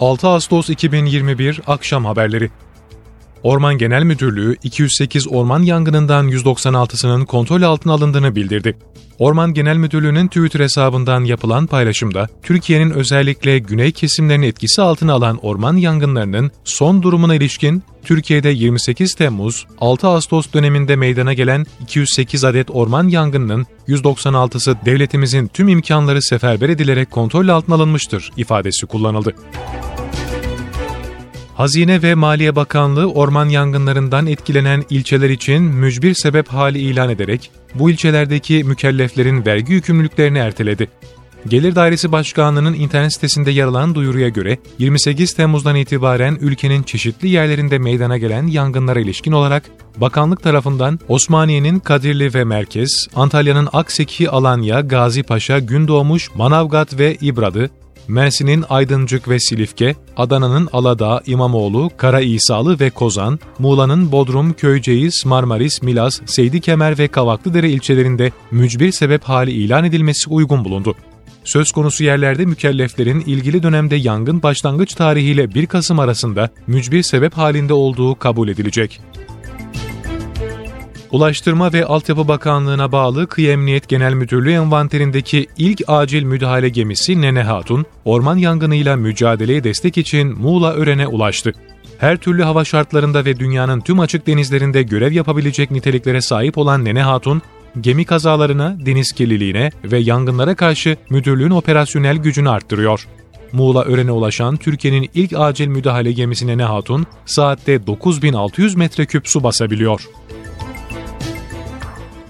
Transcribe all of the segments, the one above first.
6 Ağustos 2021 Akşam Haberleri Orman Genel Müdürlüğü 208 orman yangınından 196'sının kontrol altına alındığını bildirdi. Orman Genel Müdürlüğü'nün Twitter hesabından yapılan paylaşımda, Türkiye'nin özellikle güney kesimlerini etkisi altına alan orman yangınlarının son durumuna ilişkin Türkiye'de 28 Temmuz 6 Ağustos döneminde meydana gelen 208 adet orman yangınının 196'sı devletimizin tüm imkanları seferber edilerek kontrol altına alınmıştır ifadesi kullanıldı. Hazine ve Maliye Bakanlığı orman yangınlarından etkilenen ilçeler için mücbir sebep hali ilan ederek bu ilçelerdeki mükelleflerin vergi yükümlülüklerini erteledi. Gelir Dairesi Başkanlığı'nın internet sitesinde yer alan duyuruya göre 28 Temmuz'dan itibaren ülkenin çeşitli yerlerinde meydana gelen yangınlara ilişkin olarak bakanlık tarafından Osmaniye'nin Kadirli ve Merkez, Antalya'nın Akseki, Alanya, Gazi Paşa, Gündoğmuş, Manavgat ve İbradı, Mersin'in Aydıncık ve Silifke, Adana'nın Aladağ, İmamoğlu, Kara İsalı ve Kozan, Muğla'nın Bodrum, Köyceğiz, Marmaris, Milas, Seydikemer ve Kavaklıdere ilçelerinde mücbir sebep hali ilan edilmesi uygun bulundu. Söz konusu yerlerde mükelleflerin ilgili dönemde yangın başlangıç tarihiyle 1 Kasım arasında mücbir sebep halinde olduğu kabul edilecek. Ulaştırma ve Altyapı Bakanlığı'na bağlı Kıyı Emniyet Genel Müdürlüğü envanterindeki ilk acil müdahale gemisi Nene Hatun, orman yangınıyla mücadeleye destek için Muğla Ören'e ulaştı. Her türlü hava şartlarında ve dünyanın tüm açık denizlerinde görev yapabilecek niteliklere sahip olan Nene Hatun, gemi kazalarına, deniz kirliliğine ve yangınlara karşı müdürlüğün operasyonel gücünü arttırıyor. Muğla Ören'e ulaşan Türkiye'nin ilk acil müdahale gemisi Nene Hatun, saatte 9600 metreküp su basabiliyor.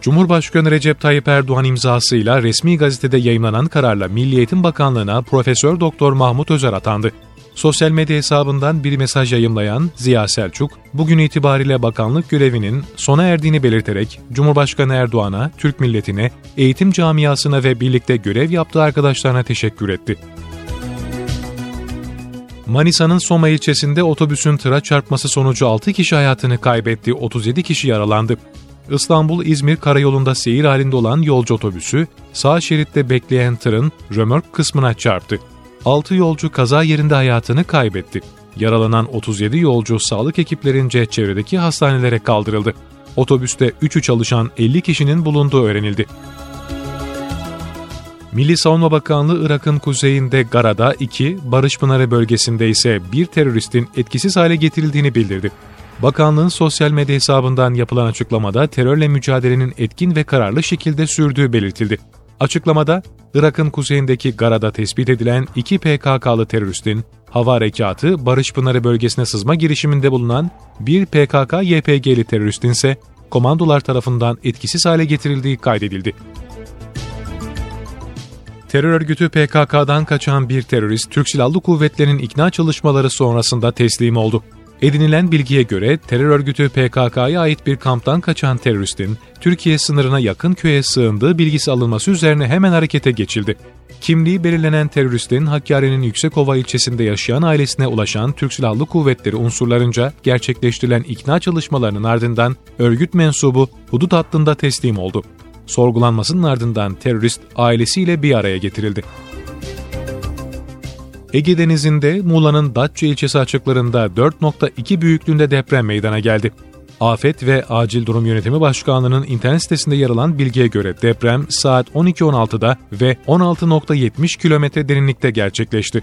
Cumhurbaşkanı Recep Tayyip Erdoğan imzasıyla resmi gazetede yayınlanan kararla Milli Eğitim Bakanlığı'na Profesör Doktor Mahmut Özer atandı. Sosyal medya hesabından bir mesaj yayımlayan Ziya Selçuk, bugün itibariyle bakanlık görevinin sona erdiğini belirterek Cumhurbaşkanı Erdoğan'a, Türk milletine, eğitim camiasına ve birlikte görev yaptığı arkadaşlarına teşekkür etti. Manisa'nın Soma ilçesinde otobüsün tıra çarpması sonucu 6 kişi hayatını kaybetti, 37 kişi yaralandı. İstanbul-İzmir karayolunda seyir halinde olan yolcu otobüsü, sağ şeritte bekleyen tırın römork kısmına çarptı. 6 yolcu kaza yerinde hayatını kaybetti. Yaralanan 37 yolcu sağlık ekiplerince çevredeki hastanelere kaldırıldı. Otobüste 3'ü çalışan 50 kişinin bulunduğu öğrenildi. Milli Savunma Bakanlığı Irak'ın kuzeyinde Gara'da 2, Barış Pınarı bölgesinde ise bir teröristin etkisiz hale getirildiğini bildirdi. Bakanlığın sosyal medya hesabından yapılan açıklamada terörle mücadelenin etkin ve kararlı şekilde sürdüğü belirtildi. Açıklamada, Irak'ın kuzeyindeki Gara'da tespit edilen iki PKK'lı teröristin hava harekatı Barış Pınarı bölgesine sızma girişiminde bulunan bir PKK-YPG'li teröristin ise komandolar tarafından etkisiz hale getirildiği kaydedildi. Terör örgütü PKK'dan kaçan bir terörist, Türk Silahlı Kuvvetleri'nin ikna çalışmaları sonrasında teslim oldu. Edinilen bilgiye göre terör örgütü PKK'ya ait bir kamptan kaçan teröristin Türkiye sınırına yakın köye sığındığı bilgisi alınması üzerine hemen harekete geçildi. Kimliği belirlenen teröristin Hakkari'nin Yüksekova ilçesinde yaşayan ailesine ulaşan Türk Silahlı Kuvvetleri unsurlarınca gerçekleştirilen ikna çalışmalarının ardından örgüt mensubu hudut hattında teslim oldu. Sorgulanmasının ardından terörist ailesiyle bir araya getirildi. Ege Denizi'nde Muğla'nın Datça ilçesi açıklarında 4.2 büyüklüğünde deprem meydana geldi. Afet ve Acil Durum Yönetimi Başkanlığı'nın internet sitesinde yer alan bilgiye göre deprem saat 12.16'da ve 16.70 kilometre derinlikte gerçekleşti.